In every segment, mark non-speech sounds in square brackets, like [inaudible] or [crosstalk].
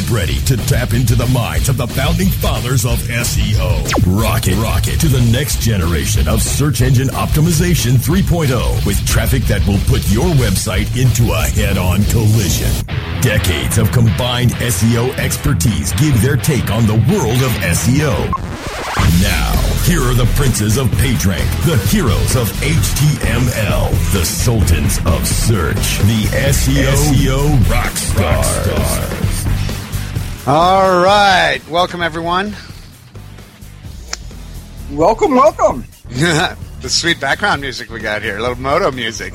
Get ready to tap into the minds of the founding fathers of SEO. Rocket, rocket to the next generation of search engine optimization 3.0 with traffic that will put your website into a head-on collision. Decades of combined SEO expertise give their take on the world of SEO. Now, here are the princes of PageRank, the heroes of HTML, the sultans of search, the SEO, SEO rock stars. All right. Welcome, everyone. Welcome, welcome. [laughs] the sweet background music we got here, a little moto music.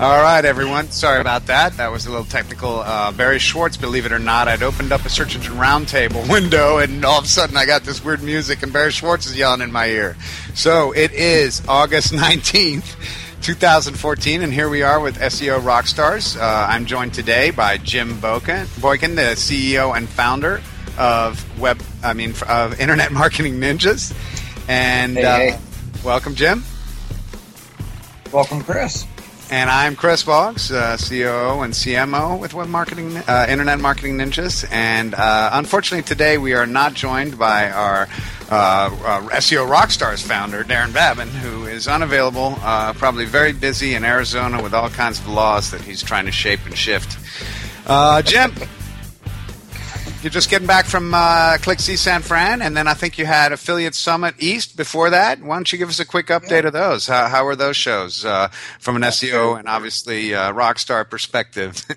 All right, everyone. Sorry about that. That was a little technical. Uh, Barry Schwartz, believe it or not, I'd opened up a search engine roundtable [laughs] window, and all of a sudden I got this weird music, and Barry Schwartz is yelling in my ear. So it is August [laughs] 19th. 2014, and here we are with SEO Rockstars. Uh, I'm joined today by Jim Boykin, Boykin, the CEO and founder of Web, I mean, of [laughs] Internet Marketing Ninjas. And Hey, uh, hey. welcome, Jim. Welcome, Chris. And I'm Chris Boggs, uh, COO and CMO with Web Marketing, uh, Internet Marketing Ninjas. And uh, unfortunately, today we are not joined by our uh, uh, SEO Rockstars founder, Darren Babin, who is unavailable, uh, probably very busy in Arizona with all kinds of laws that he's trying to shape and shift. Uh, Jim, you're just getting back from uh, ClickZ San Fran, and then I think you had Affiliate Summit East before that. Why don't you give us a quick update of those? How, how were those shows uh, from an SEO and obviously uh, rockstar perspective? [laughs]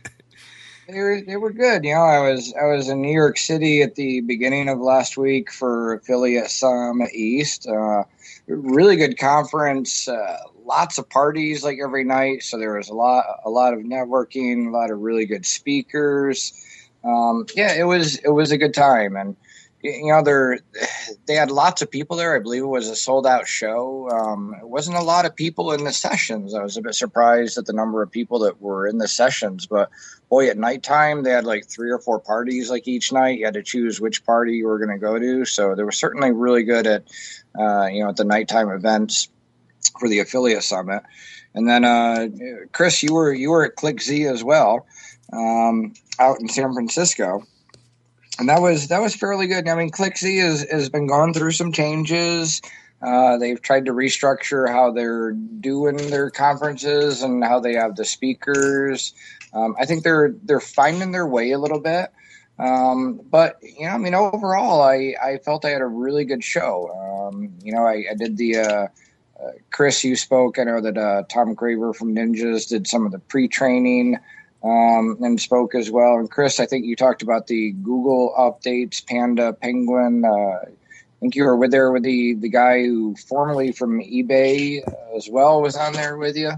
They were they were good. You know, I was I was in New York City at the beginning of last week for Affiliate Summit East. Uh, really good conference. Uh, lots of parties like every night. So there was a lot a lot of networking, a lot of really good speakers. Um, yeah, it was it was a good time and. You know, there they had lots of people there. I believe it was a sold out show. Um, it wasn't a lot of people in the sessions. I was a bit surprised at the number of people that were in the sessions, but boy, at nighttime they had like three or four parties like each night. You had to choose which party you were going to go to. So they were certainly really good at uh, you know at the nighttime events for the affiliate summit. And then uh, Chris, you were you were at ClickZ as well um, out in San Francisco. And that was that was fairly good. I mean, ClickZ has, has been going through some changes. Uh, they've tried to restructure how they're doing their conferences and how they have the speakers. Um, I think they're they're finding their way a little bit. Um, but you know, I mean, overall, I, I felt I had a really good show. Um, you know, I, I did the uh, uh, Chris, you spoke. I know that uh, Tom Graver from Ninjas did some of the pre-training um, and spoke as well. And Chris, I think you talked about the Google updates, Panda, Penguin. Uh, I think you were with there with the the guy who formerly from eBay uh, as well was on there with you.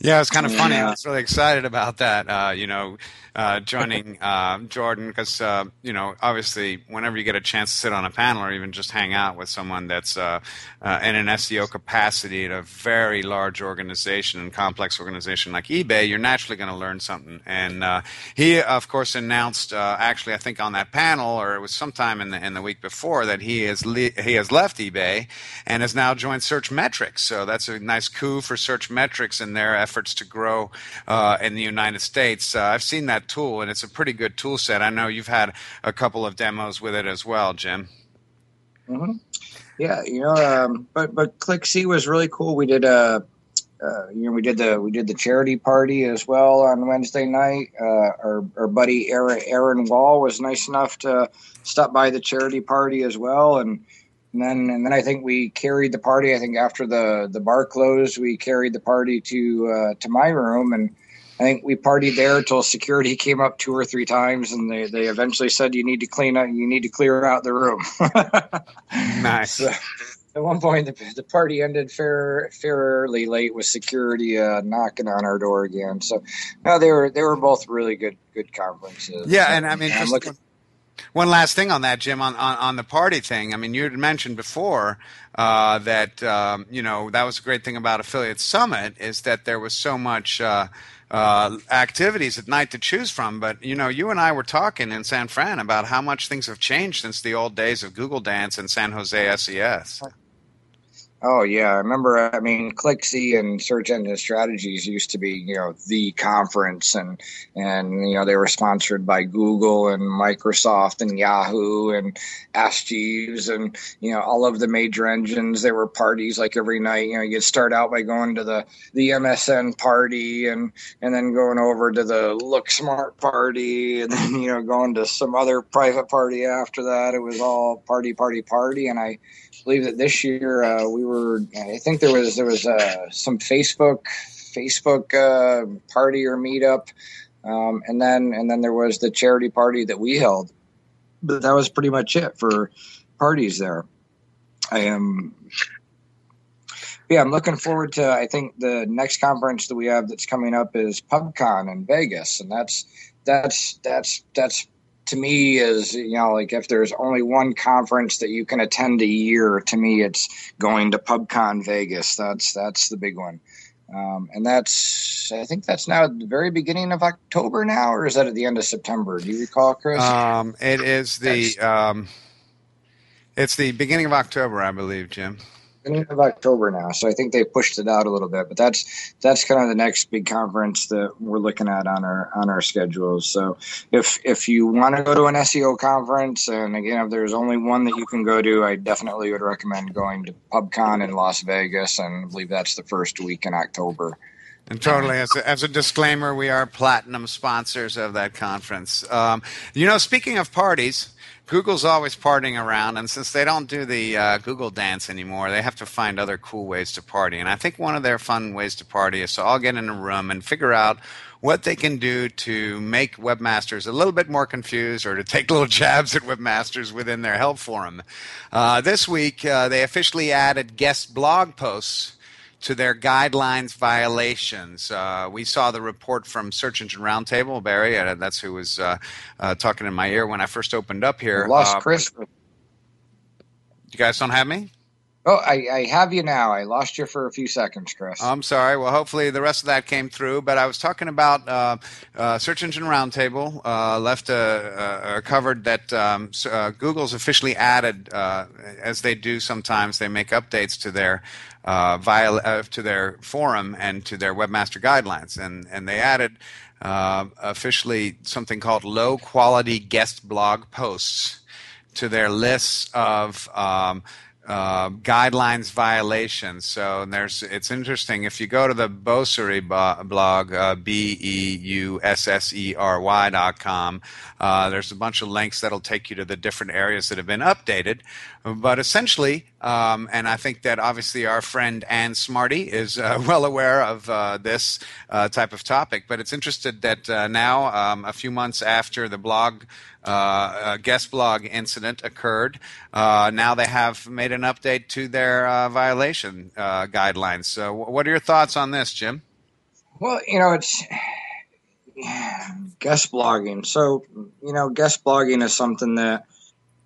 Yeah, it's kind of funny. Yeah. I was really excited about that. Uh, you know, uh, joining uh, [laughs] Jordan because uh, you know, obviously, whenever you get a chance to sit on a panel or even just hang out with someone that's uh, uh, in an SEO capacity at a very large organization and complex organization like eBay, you're naturally going to learn something. And uh, he, of course, announced uh, actually, I think on that panel, or it was sometime in the in the week before, that he has le- he has left eBay and has now joined Searchmetrics. So that's a nice coup for Searchmetrics in their efforts to grow uh, in the United States. Uh, I've seen that tool, and it's a pretty good tool set. I know you've had a couple of demos with it as well, Jim. hmm Yeah, you know, um, but but ClickZ was really cool. We did a, uh, you know, we did the we did the charity party as well on Wednesday night. Uh, our our buddy Aaron Aaron Wall was nice enough to stop by the charity party as well, and and then and then I think we carried the party. I think after the the bar closed, we carried the party to uh, to my room and. I think we partied there until security [laughs] came up two or three times, and they, they eventually said you need to clean up, you need to clear out the room. [laughs] Nice. So, at one point, the, the party ended fair, fairly late with security uh, knocking on our door again. So, no, they were they were both really good good conferences. Yeah, and I mean, I'm just looking- one last thing on that, Jim, on, on, on the party thing. I mean, you had mentioned before uh, that um, you know that was a great thing about Affiliate Summit is that there was so much. Uh, uh, activities at night to choose from, but you know, you and I were talking in San Fran about how much things have changed since the old days of Google Dance and San Jose SES. Oh yeah, I remember. I mean, ClickZ and Search Engine Strategies used to be, you know, the conference, and and you know they were sponsored by Google and Microsoft and Yahoo and Ask Jeeves and you know all of the major engines. There were parties like every night. You know, you'd start out by going to the the MSN party and and then going over to the LookSmart party, and then you know going to some other private party after that. It was all party, party, party, and I believe that this year uh, we were. I think there was there was uh, some Facebook Facebook uh, party or meetup, um, and then and then there was the charity party that we held. But that was pretty much it for parties there. I am. Yeah, I'm looking forward to. I think the next conference that we have that's coming up is PubCon in Vegas, and that's that's that's that's to me is you know like if there's only one conference that you can attend a year to me it's going to pubcon vegas. That's that's the big one. Um, and that's i think that's now at the very beginning of october now or is that at the end of september? Do you recall chris? Um, it is the um, it's the beginning of october i believe jim of October now, so I think they pushed it out a little bit. But that's that's kind of the next big conference that we're looking at on our on our schedules. So if if you want to go to an SEO conference, and again, if there's only one that you can go to, I definitely would recommend going to PubCon in Las Vegas, and I believe that's the first week in October. And totally, as a, as a disclaimer, we are platinum sponsors of that conference. Um, you know, speaking of parties, Google's always partying around, and since they don't do the uh, Google dance anymore, they have to find other cool ways to party. And I think one of their fun ways to party is to all get in a room and figure out what they can do to make webmasters a little bit more confused or to take [laughs] little jabs at webmasters within their help forum. Uh, this week, uh, they officially added guest blog posts to their guidelines violations. Uh, we saw the report from Search Engine Roundtable, Barry. Uh, that's who was uh, uh, talking in my ear when I first opened up here. I lost Uh, Chris. You guys don't have me? Oh, I, I have you now. I lost you for a few seconds, Chris. I'm sorry. Well, hopefully the rest of that came through. But I was talking about uh, uh, Search Engine Roundtable. Uh, left covered that um, uh, Google's officially added, uh, as they do sometimes. They make updates to their uh, uh, to their forum and to their webmaster guidelines, and and they added officially something called low quality guest blog posts to their lists of um, uh, guidelines violations. So there's it's interesting if you go to the Beussry blog, uh, b e u s s e r y dot com. Uh, there's a bunch of links that'll take you to the different areas that have been updated. But essentially, um, and I think that obviously our friend Ann Smarty is uh, [laughs] well aware of this type of topic. But it's interested that now, um, a few months after the blog uh, guest blog incident occurred. Uh, now they have made an update to their uh, violation guidelines. So, what are your thoughts on this, Jim? Well, you know, it's guest blogging. So, you know, guest blogging is something that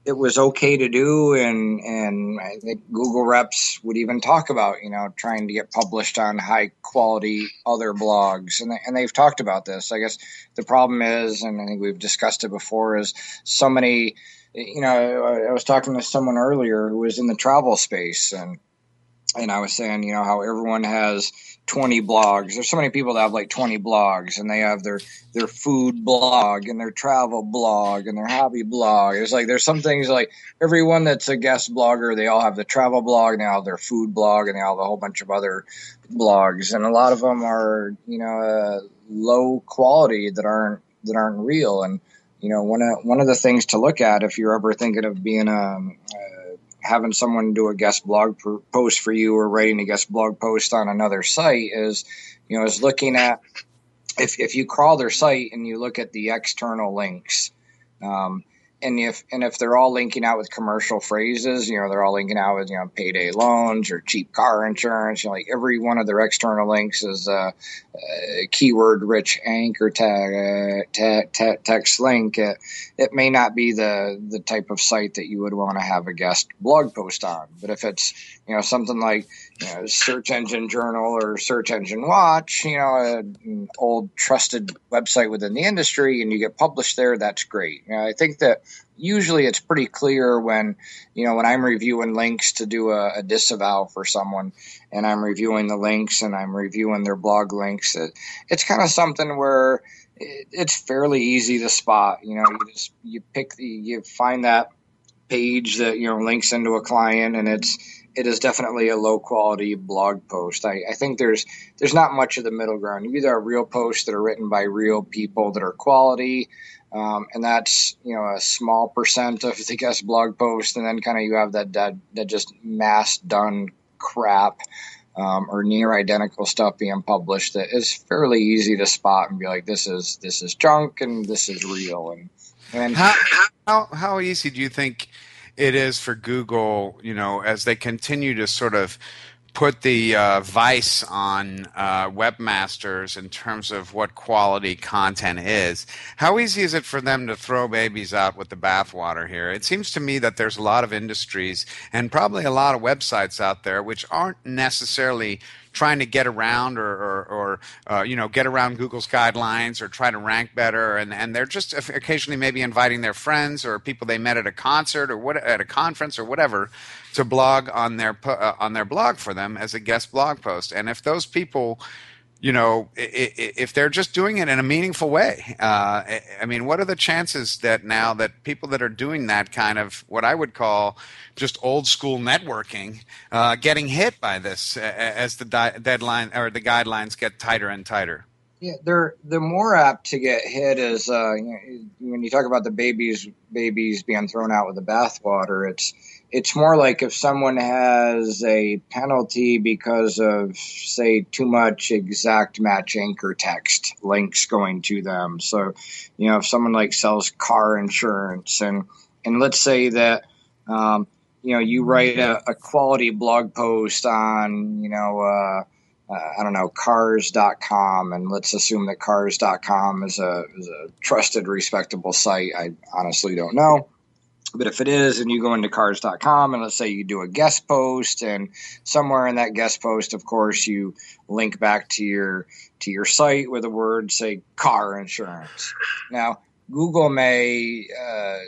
it was okay to do and and I think Google reps would even talk about you know trying to get published on high quality other blogs. And they, and they've talked about this. I guess the problem is and I think we've discussed it before is so many you know I was talking to someone earlier who was in the travel space and and I was saying you know how everyone has 20 blogs. There's so many people that have like 20 blogs and they have their their food blog and their travel blog and their hobby blog. It's like there's some things like everyone that's a guest blogger, they all have the travel blog, and they all have their food blog, and they all have a whole bunch of other blogs. And a lot of them are, you know, uh, low quality that aren't that aren't real. And you know, one of one of the things to look at if you're ever thinking of being a, a having someone do a guest blog post for you or writing a guest blog post on another site is, you know, is looking at if, if you crawl their site and you look at the external links, um, and if and if they're all linking out with commercial phrases, you know, they're all linking out with you know payday loans or cheap car insurance. You know, like every one of their external links is a, a keyword rich anchor tag uh, text link. It, it may not be the the type of site that you would want to have a guest blog post on, but if it's you know something like you know, Search Engine Journal or Search Engine Watch, you know, an old trusted website within the industry, and you get published there, that's great. You know, I think that usually it's pretty clear when you know when i'm reviewing links to do a, a, disavow for someone and i'm reviewing the links and i'm reviewing their blog links it, it's kind of something where it, it's fairly easy to spot you know you just you pick the you find that page that you know links into a client and it's it is definitely a low quality blog post. I, I, think there's there's not much of the middle ground. You either have real posts that are written by real people that are quality, um, and that's you know a small percent of the guest blog post, and then kind of you have that that, that just mass done crap um, or near identical stuff being published that is fairly easy to spot and be like this is this is junk and this is real. And and how how, how easy do you think it is for Google, you know, as they continue to sort of put the uh, vice on uh, webmasters in terms of what quality content is. How easy is it for them to throw babies out with the bathwater here? It seems to me that there's a lot of industries and probably a lot of websites out there which aren't necessarily trying to get around or, or, or uh, you know get around Google's guidelines or try to rank better, and, and they're just occasionally maybe inviting their friends or people they met at a concert or what at a conference or whatever to blog on their uh, on their blog for them as a guest blog post. And if those people you know, if they're just doing it in a meaningful way. Uh, I mean, what are the chances that now that people that are doing that kind of what I would call just old school networking, uh, getting hit by this as the di- deadline or the guidelines get tighter and tighter? Yeah, they're they're more apt to get hit as uh, when you talk about the babies babies being thrown out with the bathwater. It's it's more like if someone has a penalty because of say too much exact match anchor text links going to them so you know if someone like sells car insurance and and let's say that um, you know you write a, a, quality blog post on you know uh, uh, I don't know, cars.com, and let's assume that cars.com is a, is a trusted, respectable site. I honestly don't know. But if it is, and you go into cars.com and let's say you do a guest post, and somewhere in that guest post, of course, you link back to your to your site with a word, say car insurance. Now, Google may uh,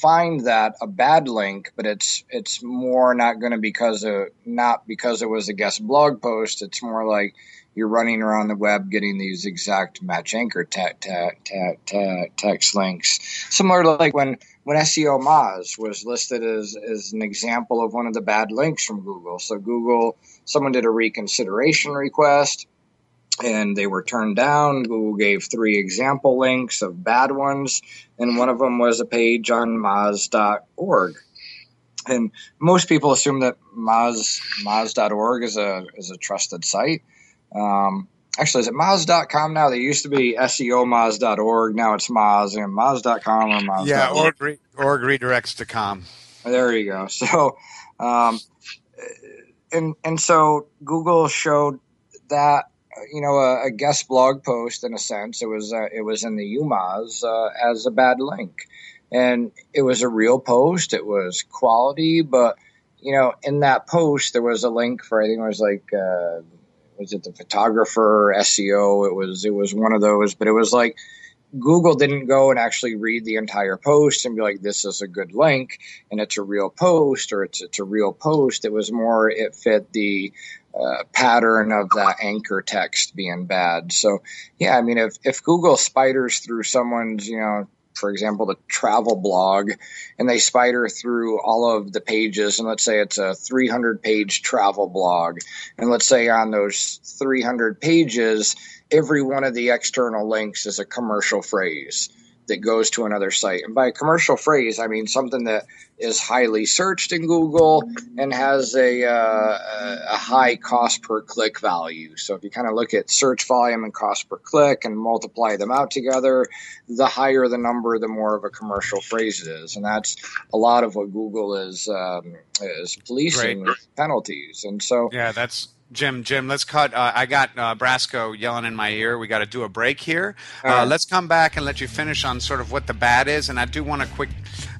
find that a bad link, but it's it's more not going to because of not because it was a guest blog post. It's more like you're running around the web getting these exact match anchor te- te- te- text links, similar to like when when SEO Moz was listed as, as an example of one of the bad links from Google. So Google, someone did a reconsideration request and they were turned down. Google gave three example links of bad ones, and one of them was a page on Moz.org. And most people assume that Moz Moz.org is a is a trusted site. Um, actually, is it Moz.com now? They used to be SEOMoz.org. Now it's Moz and Moz.com or Moz. Yeah, org, re- org redirects to com. There you go. [laughs] So, um, and and so Google showed that you know a, a, guest blog post in a sense. It was uh, it was in the YouMoz uh, as a bad link, and it was a real post. It was quality, but you know in that post there was a link for I think it was like. Uh, was it the photographer SEO? It was it was one of those, but it was like Google didn't go and actually read the entire post and be like, this is a good link and it's a real post or it's it's a real post. It was more it fit the uh, pattern of that anchor text being bad. So yeah, I mean if if Google spiders through someone's you know for example, the travel blog, and they spider through all of the pages. And let's say it's a 300 page travel blog. And let's say on those 300 pages, every one of the external links is a commercial phrase that goes to another site. And by commercial phrase, I mean something that is highly searched in Google and has a, uh, a high cost per click value. So if you kind of look at search volume and cost per click and multiply them out together, the higher the number, the more of a commercial phrase it is. And that's a lot of what Google is um, is policing with penalties. And so yeah, that's Jim, Jim, let's cut. Uh, I got uh, Brasco yelling in my ear. We got to do a break here. Uh, right. Let's come back and let you finish on sort of what the bad is. And I do want to quick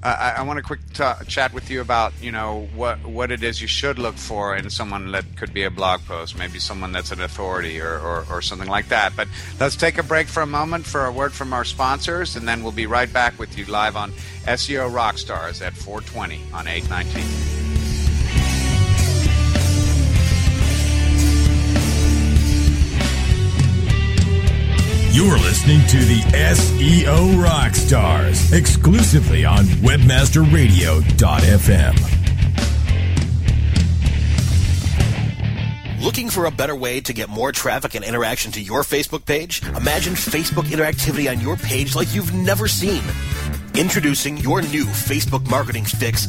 I, I want to quick t- chat with you about you know what what it is you should look for in someone that could be a blog post, maybe someone that's an authority or, or, or something like that. But let's take a break for a moment for a word from our sponsors, and then we'll be right back with you live on SEO Rockstars at 420 on 819. You're listening to the SEO Rockstars exclusively on WebmasterRadio.fm. Looking for a better way to get more traffic and interaction to your Facebook page? Imagine Facebook interactivity on your page like you've never seen. Introducing your new Facebook marketing fix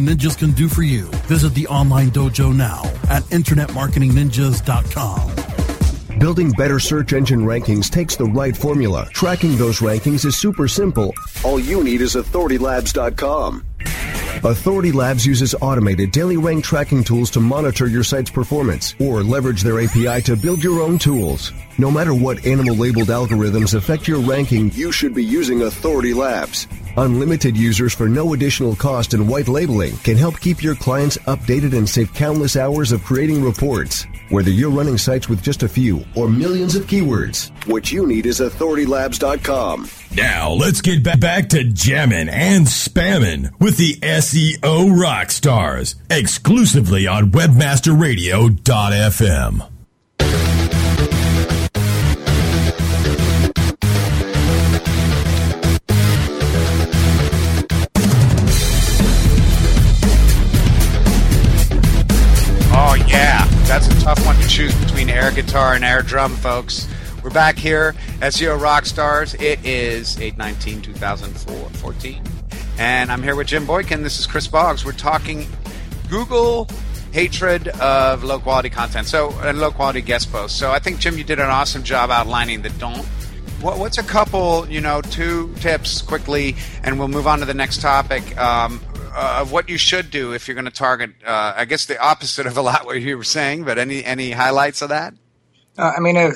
Ninjas can do for you. Visit the online dojo now at InternetMarketingNinjas.com. Building better search engine rankings takes the right formula. Tracking those rankings is super simple. All you need is AuthorityLabs.com. Authority Labs uses automated daily rank tracking tools to monitor your site's performance or leverage their API to build your own tools. No matter what animal labeled algorithms affect your ranking, you should be using Authority Labs. Unlimited users for no additional cost and white labeling can help keep your clients updated and save countless hours of creating reports. Whether you're running sites with just a few or millions of keywords, what you need is AuthorityLabs.com. Now let's get back to jamming and spamming with the SEO rock stars exclusively on WebmasterRadio.fm. to choose between air guitar and air drum, folks. We're back here, SEO Rockstars. It is 819 2014. And I'm here with Jim Boykin. This is Chris Boggs. We're talking Google hatred of low quality content. So, and low quality guest posts. So, I think, Jim, you did an awesome job outlining the don't. What, what's a couple, you know, two tips quickly, and we'll move on to the next topic. Um, uh, of what you should do if you're going to target, uh, I guess the opposite of a lot what you were saying, but any any highlights of that? Uh, I mean, if,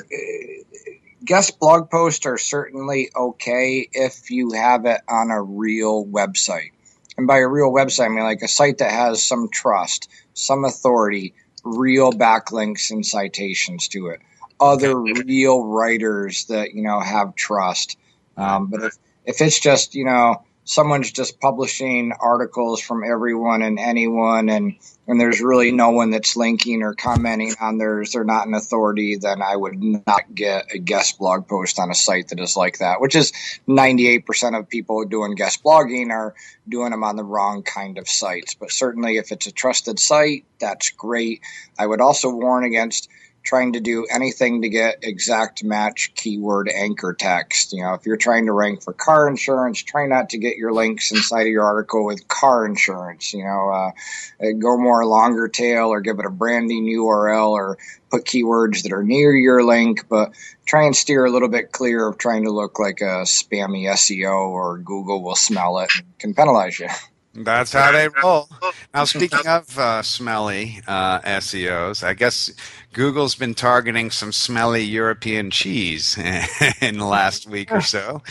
guest blog posts are certainly okay if you have it on a real website. And by a real website, I mean like a site that has some trust, some authority, real backlinks and citations to it, other real writers that, you know, have trust. Um, but if, if it's just, you know, someone's just publishing articles from everyone and anyone and and there's really no one that's linking or commenting on theirs. They're not an authority then i would not get a guest blog post on a site that is like that which is 98% of people doing guest blogging are doing them on the wrong kind of sites. But certainly if it's a trusted site that's great. I would also warn against trying to do anything to get exact match keyword anchor text. You know, if you're trying to rank for car insurance, try not to get your links inside of your article with car insurance. You know, uh, go more longer tail or give it a branding URL or put keywords that are near your link, but try and steer a little bit clear of trying to look like a spammy SEO or Google will smell it and can penalize you. That's how they roll. Now, speaking of uh, smelly uh, SEOs, I guess Google's been targeting some smelly European cheese [laughs] in the last week or so.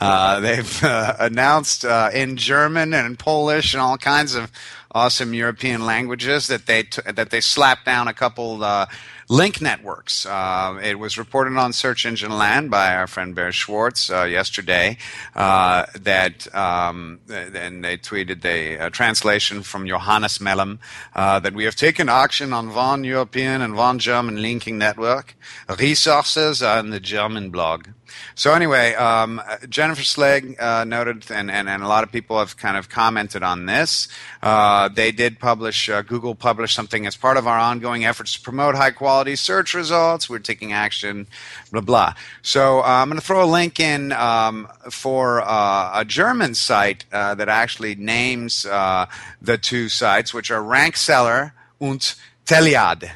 Uh, they've uh, announced uh, in German and Polish and all kinds of awesome European languages that they t- that they slapped down a couple uh, link networks. Uh, it was reported on Search Engine Land by our friend Barry Schwartz uh, yesterday uh, that, um, and they tweeted the translation from Johannes Mellem uh, that we have taken action on one European and one German linking network. Resources in the German blog. So anyway, um, Jennifer Slegg uh, noted, and, and, and a lot of people have kind of commented on this. Uh, they did publish, uh, Google published something as part of our ongoing efforts to promote high quality search results. We're taking action, blah, blah. So uh, I'm going to throw a link in um, for uh, a German site uh, that actually names the two sites, which are Rankseller und Teliad.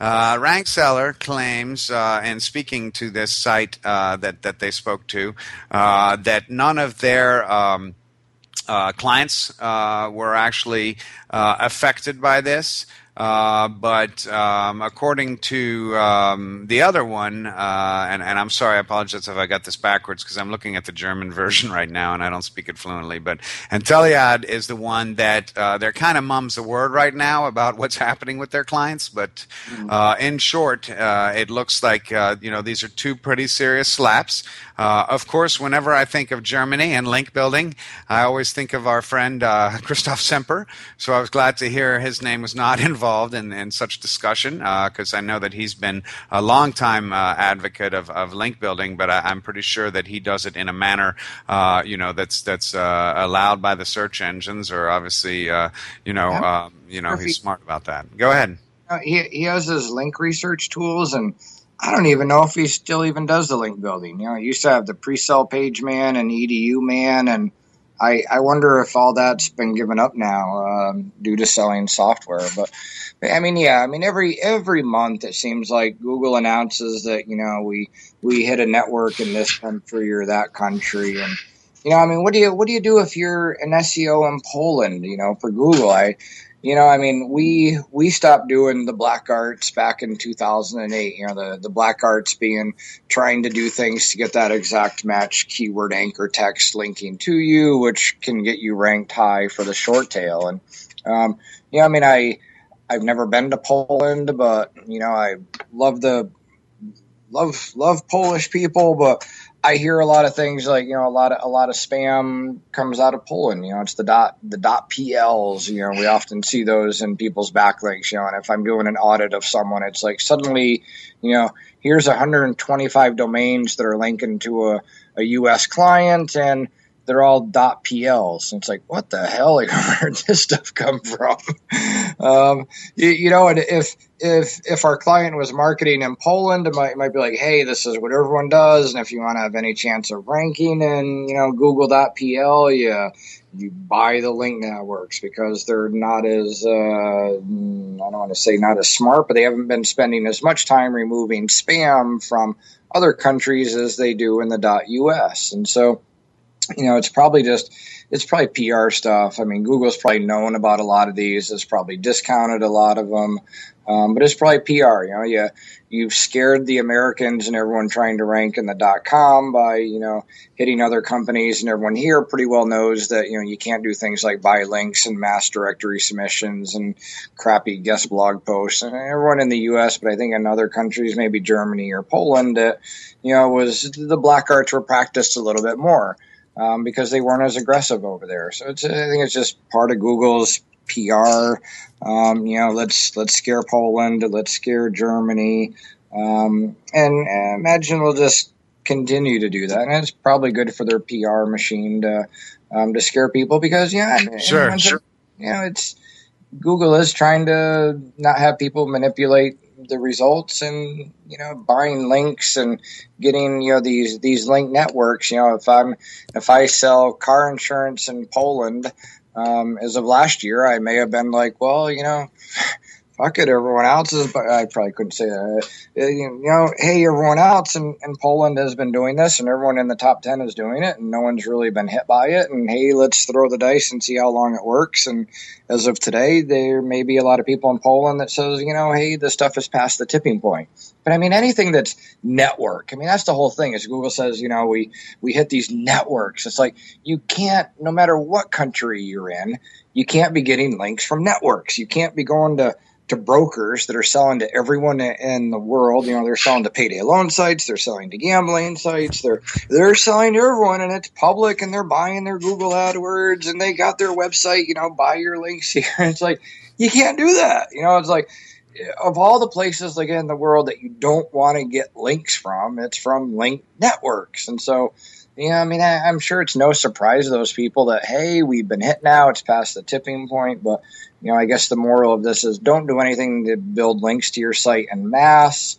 Uh, Rankseller claims, uh, and speaking to this site uh, that that they spoke to, uh, that none of their um, uh, clients uh, were actually affected by this. Uh, but um, according to um, the other one, uh, and, and, I'm sorry, I apologize if I got this backwards because I'm looking at the German [laughs] version right now and I don't speak it fluently. But Anteliad is the one that uh, they're kind of mums the word right now about what's happening with their clients. But mm-hmm. uh, in short, uh, it looks like you know these are two pretty serious slaps. Of course, whenever I think of Germany and link building, I always think of our friend [laughs] Christoph Cemper. So I was glad to hear his name was not [laughs] involved in, in such discussion because uh, I know that he's been a long time uh, advocate of, of link building, but I, am pretty sure that he does it in a manner uh, you know that's that's uh, allowed by the search engines, or obviously uh, you know. Um, you know he's smart about that. Go ahead. he he has his link research tools and. I don't even know if he still even does the link building. You know, he used to have the pre-sale page man and EDU man, and I, I wonder if all that's been given up now um, due to selling software. But I mean, yeah, I mean every every month it seems like Google announces that you know we we hit a network in this country or that country, and you know, I mean, what do you what do you do if you're an SEO in Poland? You know, for Google, I you know, I mean, we we stopped doing the black arts back in 2008. You know, the the black arts being trying to do things to get that exact match keyword anchor text linking to you, which can get you ranked high for the short tail. And um, yeah, I mean, I I've never been to Poland, but you know, I love the love love Polish people, but I hear a lot of things like you know a lot of a lot of spam comes out of Poland. You know, it's the dot the dot PLs. You know, we often see those in people's backlinks. You know, and if I'm doing an audit of someone, it's like suddenly, you know, here's 125 domains that are linking to a, a U.S. client, and they're all .pls. And it's like, what the hell? [laughs] Like, where did this stuff come from? um, you, you, know, and if if if our client was marketing in Poland, it might, it might be like, hey, this is what everyone does, and if you want to have any chance of ranking in, you know, Google.pl, you you buy the link networks because they're not as uh, I don't want to say not as smart, but they haven't been spending as much time removing spam from other countries as they do in the .us, and so you know, it's probably just it's probably PR stuff. I mean, Google's probably known about a lot of these. It's probably discounted a lot of them, um, but it's probably PR. You know, you you've scared the Americans and everyone trying to rank in the dot com by you know hitting other companies, and everyone here pretty well knows that you know you can't do things like buy links and mass directory submissions and crappy guest blog posts. And everyone in the U.S., but I think in other countries, maybe Germany or Poland, uh, you know, was the black arts were practiced a little bit more um, because they weren't as aggressive over there. So it's, I think it's just part of Google's PR. Um, you know, let's let's scare Poland, let's scare Germany, um, and uh, imagine we'll just continue to do that. And it's probably good for their PR machine to um, to scare people because yeah, sure, sure. You know, it's Google is trying to not have people manipulate the results and you know buying links and getting you know these these link networks. You know if i'm if i sell car insurance in poland um, as of last year i may have been like well you know fuck it, everyone else is, but I probably couldn't say that. Uh, you know, hey, everyone else in, in Poland has been doing this and everyone in the top 10 is doing it and no one's really been hit by it. And hey, let's throw the dice and see how long it works. And as of today, there may be a lot of people in Poland that says, you know, hey, this stuff is past the tipping point. But I mean, anything that's network, I mean, that's the whole thing is Google says, you know, we, we hit these networks. It's like you can't, no matter what country you're in, you can't be getting links from networks. You can't be going to to brokers that are selling to everyone in the world. You know, they're selling to payday loan sites, they're selling to gambling sites, they're they're selling to everyone, and it's public, and they're buying their Google AdWords, and they got their website. You know, buy your links [laughs] here. it's like you can't do that. You know, it's like of all the places like in the world that you don't want to get links from, it's from link networks, and so. Yeah, I mean, I, I'm sure it's no surprise to those people that hey, we've been hit now; it's past the tipping point. But you know, I guess the moral of this is don't do anything to build links to your site en masse,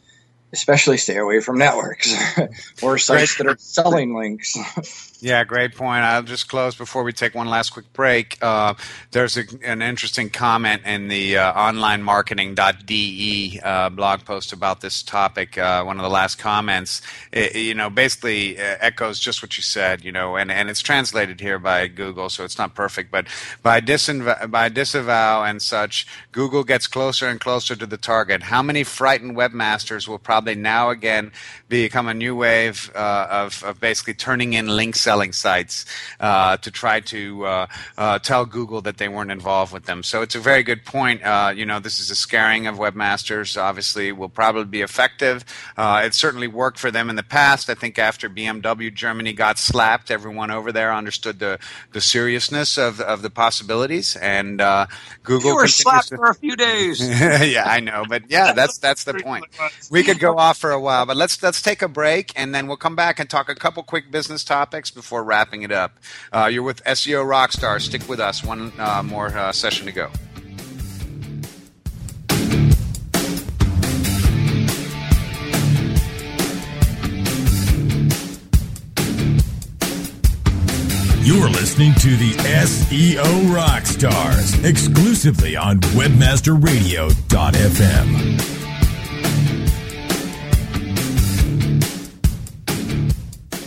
especially stay away from networks [laughs] or sites that are selling links. [laughs] Yeah, great point. I'll just close before we take one last quick break. Uh, there's a, an interesting comment in the uh, onlinemarketing.de uh, blog post about this topic. Uh, one of the last comments, it, you know, basically uh, echoes just what you said, you know, and, and it's translated here by Google, so it's not perfect. But by, disinv- by disavow and such, Google gets closer and closer to the target. How many frightened webmasters will probably now again become a new wave uh, of, of basically turning in links selling sites uh, to try to uh, uh, tell Google that they weren't involved with them. So it's a very good point. Uh, you know, this is a scaring of webmasters. Obviously, will probably be effective. Uh, it certainly worked for them in the past. I think after BMW Germany got slapped, everyone over there understood the the seriousness of of the possibilities, and uh, Google. You were slapped to... for a few days. [laughs] yeah, I know, but yeah, that's that's the point. We could go off for a while, but let's let's take a break, and then we'll come back and talk a couple quick business topics before wrapping it up. Uh, you're with SEO Rockstar. Stick with us. One uh, more uh, session to go. You're listening to the SEO Rockstars exclusively on WebmasterRadio.fm.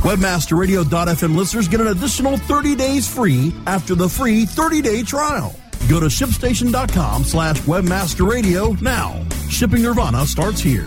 WebmasterRadio.fm listeners get an additional 30 days free after the free 30-day trial. Go to shipstation.com slash webmasterradio now. Shipping Nirvana starts here.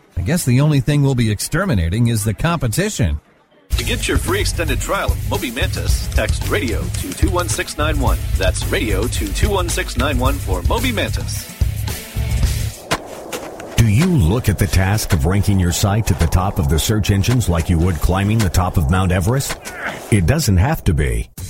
I guess the only thing we'll be exterminating is the competition. To get your free extended trial of Moby Mantis, text radio to 21691. That's radio to 21691 for Moby Mantis. Do you look at the task of ranking your site at the top of the search engines like you would climbing the top of Mount Everest? It doesn't have to be.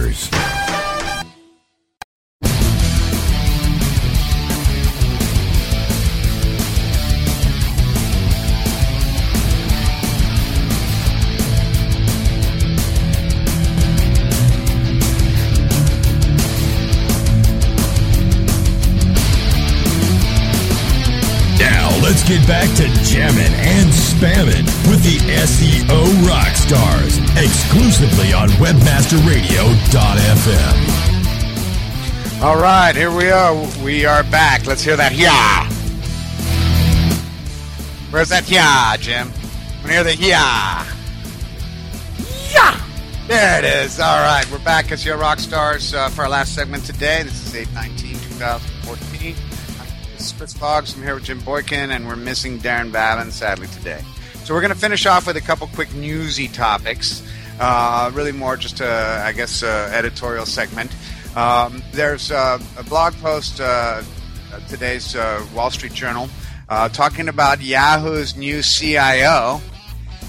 Matters. Let's get back to jamming and spamming with the SEO rock stars exclusively on webmasterradio.fm. All right, here we are. We are back. Let's hear that yeah. Where's that yeah, Jim? I hear the yeah. Yeah. There it is. All right, we're back as your rock stars uh, for our last segment today. This is 819 2014. This is Chris Boggs. I'm here with Jim Boykin, and we're missing Darren Babin, sadly, today. So we're going to finish off with a couple quick newsy topics. Uh, really more just, a, I guess, a editorial segment. Um, there's uh, a blog post, uh, today's uh, Wall Street Journal, uh, talking about Yahoo's new CIO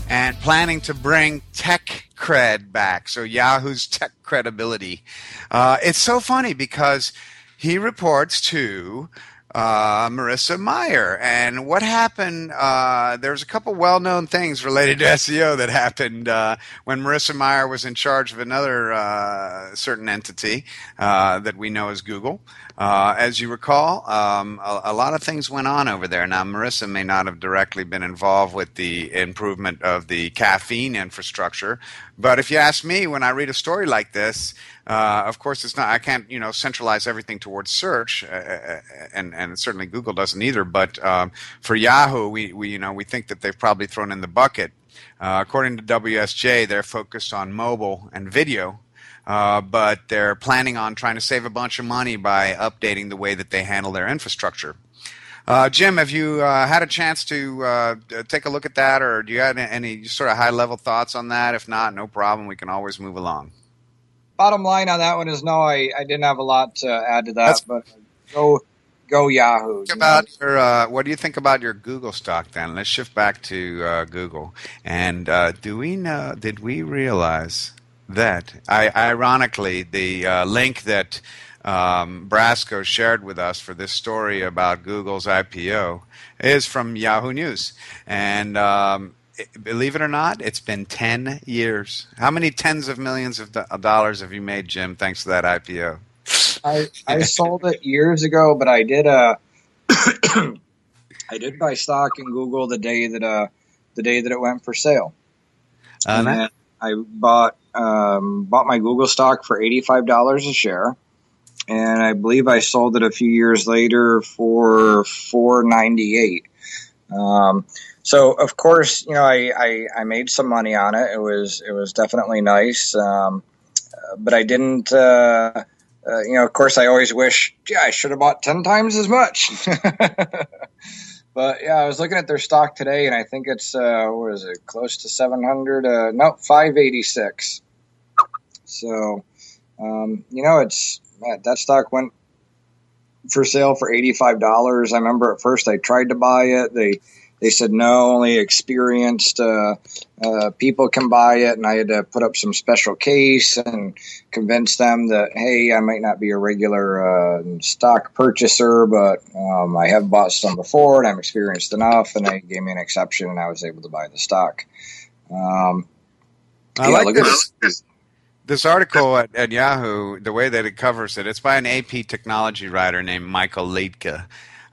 and planning to bring tech cred back. So Yahoo's tech credibility. Uh, it's so funny because he reports to uh, Marissa Mayer. And what happened? Uh, there's a couple well-known things related to [laughs] SEO that happened uh, when Marissa Mayer was in charge of another uh, certain entity uh, that we know as Google. Uh, as you recall, um, a, a, lot of things went on over there. Now, Marissa may not have directly been involved with the improvement of the caffeine infrastructure, but if you ask me, when I read a story like this, uh, of course, it's not. I can't, you know, centralize everything towards search, uh, uh and and certainly Google doesn't either. But um, for Yahoo, we, we you know we think that they've probably thrown in the bucket. Uh, according to WSJ, they're focused on mobile and video uh, but they're planning on trying to save a bunch of money by updating the way that they handle their infrastructure. Uh, Jim, have you uh, had a chance to uh, take a look at that, or do you have any sort of high level thoughts on that? If not, no problem. We can always move along. Bottom line on that one is no, I, I didn't have a lot to add to that, That's, but go go Yahoo. About your, uh, what do you think about your Google stock then? Let's shift back to uh, Google. And uh, do we know? Did we realize that. I, ironically, the uh, link that um, Brasco shared with us for this story about Google's IPO is from Yahoo News. And um, it, believe it or not, it's been 10 years. How many tens of millions of, do- of dollars have you made, Jim, thanks to that IPO? I, I sold it years ago, but I did uh, [coughs] I did buy stock in Google the day that uh, the day that it went for sale. Uh, and I bought um, bought my Google stock for eighty five dollars a share, and I believe I sold it a few years later for four ninety eight. Um, so of course, you know, I, I, I, made some money on it. It was it was definitely nice, um, but I didn't. Uh, uh, you know, of course, I always wish, yeah, I should have bought ten times as much. [laughs] But yeah, I was looking at their stock today, and I think it's uh, what is it, close to seven hundred? Uh, no, five eighty six. So, um, you know, it's that stock went for sale for eighty five dollars. I remember at first I tried to buy it. They they said no, only experienced uh, uh, people can buy it, and I had to put up some special case and convince them that hey, I might not be a regular uh, stock purchaser, but um, I have bought some before and I'm experienced enough, and they gave me an exception, and I was able to buy the stock. Um, I yeah, like this. This article at, at, Yahoo, the way that it covers it, it's by an AP technology writer named Michael Liedtke.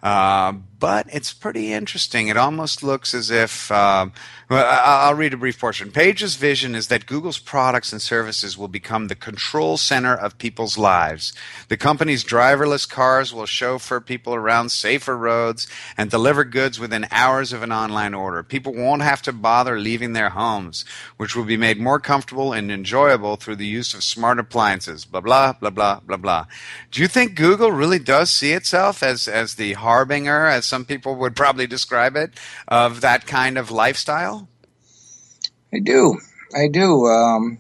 Uh, but it's pretty interesting. It almost looks as if, um, well, I'll read a brief portion. Page's vision is that Google's products and services will become the control center of people's lives. The company's driverless cars will chauffeur people around safer roads and deliver goods within hours of an online order. People won't have to bother leaving their homes, which will be made more comfortable and enjoyable through the use of smart appliances. Blah, blah, blah, blah, blah, blah. Do you think Google really does see itself as, as the harbinger, as some people would probably describe it, of that kind of lifestyle? I do. I do. Um,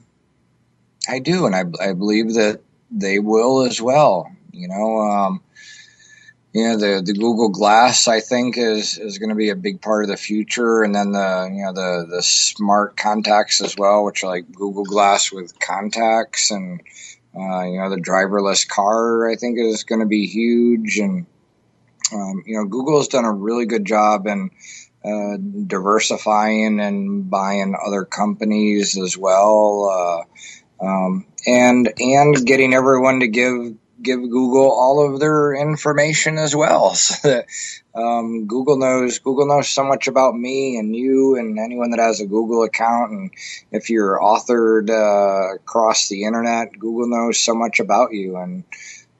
I do, and I, I believe that they will as well. You know, um, you know the the Google Glass I think is is going to be a big part of the future, and then the you know the the smart contacts as well, which are like Google Glass with contacts, and uh, you know the driverless car I think is going to be huge, and um, you know, Google has done a really good job in uh, diversifying and buying other companies as well, uh, um, and and getting everyone to give give Google all of their information as well. [laughs] So that, um, Google knows Google knows so much about me and you and anyone that has a Google account. And if you're authored uh, across the internet, Google knows so much about you. And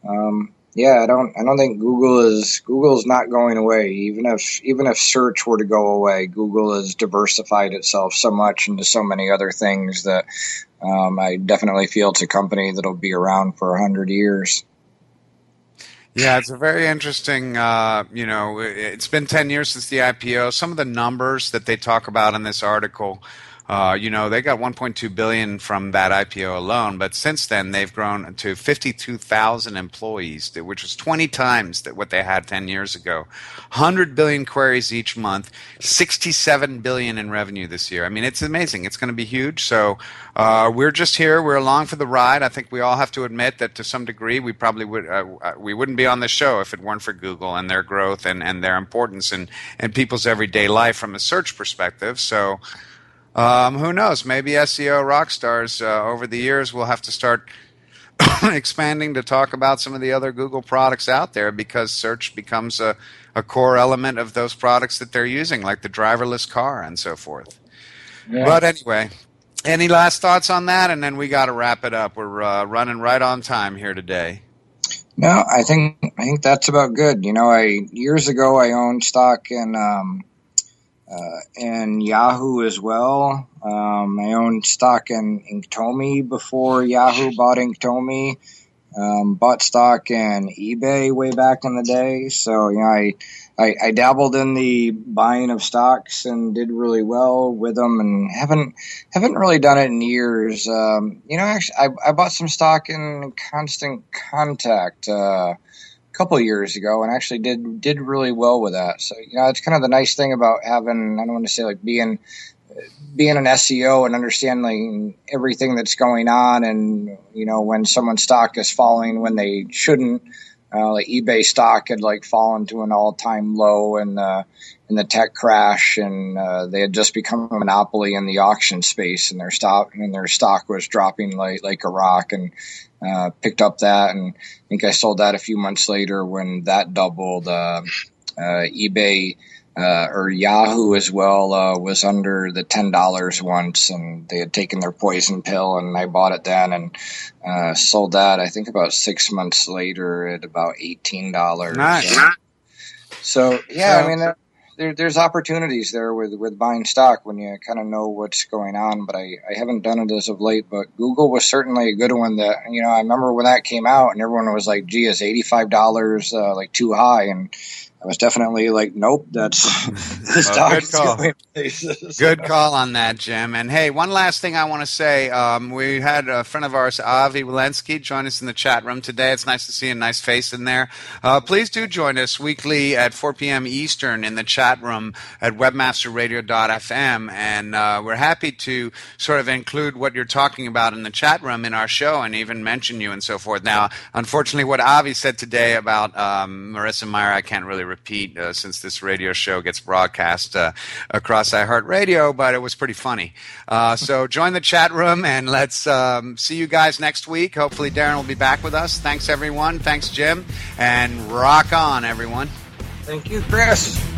um, yeah, I don't I don't think Google is Google's not going away. Even if even if search were to go away, Google has diversified itself so much into so many other things that um, I definitely feel it's a company that'll be around for a hundred years. Yeah, it's a very interesting. Uh, you know, it's been ten years since the IPO. Some of the numbers that they talk about in this article uh, you know, they got 1.2 billion from that IPO alone, but since then they've grown to 52,000 employees, which was 20 times that what they had 10 years ago. 100 billion queries each month, 67 billion in revenue this year. I mean, it's amazing. It's going to be huge. So uh, we're just here. We're along for the ride. I think we all have to admit that to some degree we probably would uh, uh we wouldn't be on the show if it weren't for Google and their growth and, and their importance in, in people's everyday life from a search perspective. So. Um, who knows? Maybe SEO rock stars uh, over the years will have to start [coughs] expanding to talk about some of the other Google products out there because search becomes a, a core element of those products that they're using, like the driverless car and so forth. Yeah. But anyway, any last thoughts on that? And then we got to wrap it up. We're uh, running right on time here today. No, I think I think that's about good. You know, I years ago I owned stock in um, uh, and Yahoo as well. Um, I owned stock in Inktomi before Yahoo bought Inktomi. Um, bought stock in eBay way back in the day. So, you know, I, I, I, dabbled in the buying of stocks and did really well with them and haven't, haven't really done it in years. Um, you know, actually, I, I bought some stock in constant contact, uh, couple years ago and actually did did really well with that. So you know, it's kind of the nice thing about having I don't want to say like being being an SEO and understanding everything that's going on and you know when someone's stock is falling when they shouldn't. Uh, like eBay stock had like fallen to an all time low in the in the tech crash, and uh, they had just become a monopoly in the auction space, and their stock and their stock was dropping like like a rock. And uh, picked up that, and I think I sold that a few months later when that doubled. Uh, uh, eBay uh, or Yahoo as well uh, was under the ten dollars once, and they had taken their poison pill, and I bought it then and uh, sold that. I think about six months later at about eighteen dollars. Nice. So yeah, I mean there, there's opportunities there with, with buying stock when you kind of know what's going on. But I, I haven't done it as of late. But Google was certainly a good one. That you know I remember when that came out and everyone was like, "Gee, is eighty five dollars uh, like too high?" And I was definitely like, nope, that's [laughs] this well, good call. good call on that, Jim. And hey, one last thing I want to say. Um, we had a friend of ours, Avi Wilensky, join us in the chat room today. It's nice to see a nice face in there. Uh, please do join us weekly at 4 p.m. Eastern in the chat room at webmasterradio.fm. And uh, we're happy to sort of include what you're talking about in the chat room in our show and even mention you and so forth. Now, unfortunately, what Avi said today about um, Marissa Mayer, I can't really repeat uh, since this radio show gets broadcast uh, across iHeartRadio, but it was pretty funny. Uh, so [laughs] join the chat room and let's um, see you guys next week. Hopefully, Darren will be back with us. Thanks, everyone. Thanks, Jim. And rock on, everyone. Thank you, Chris.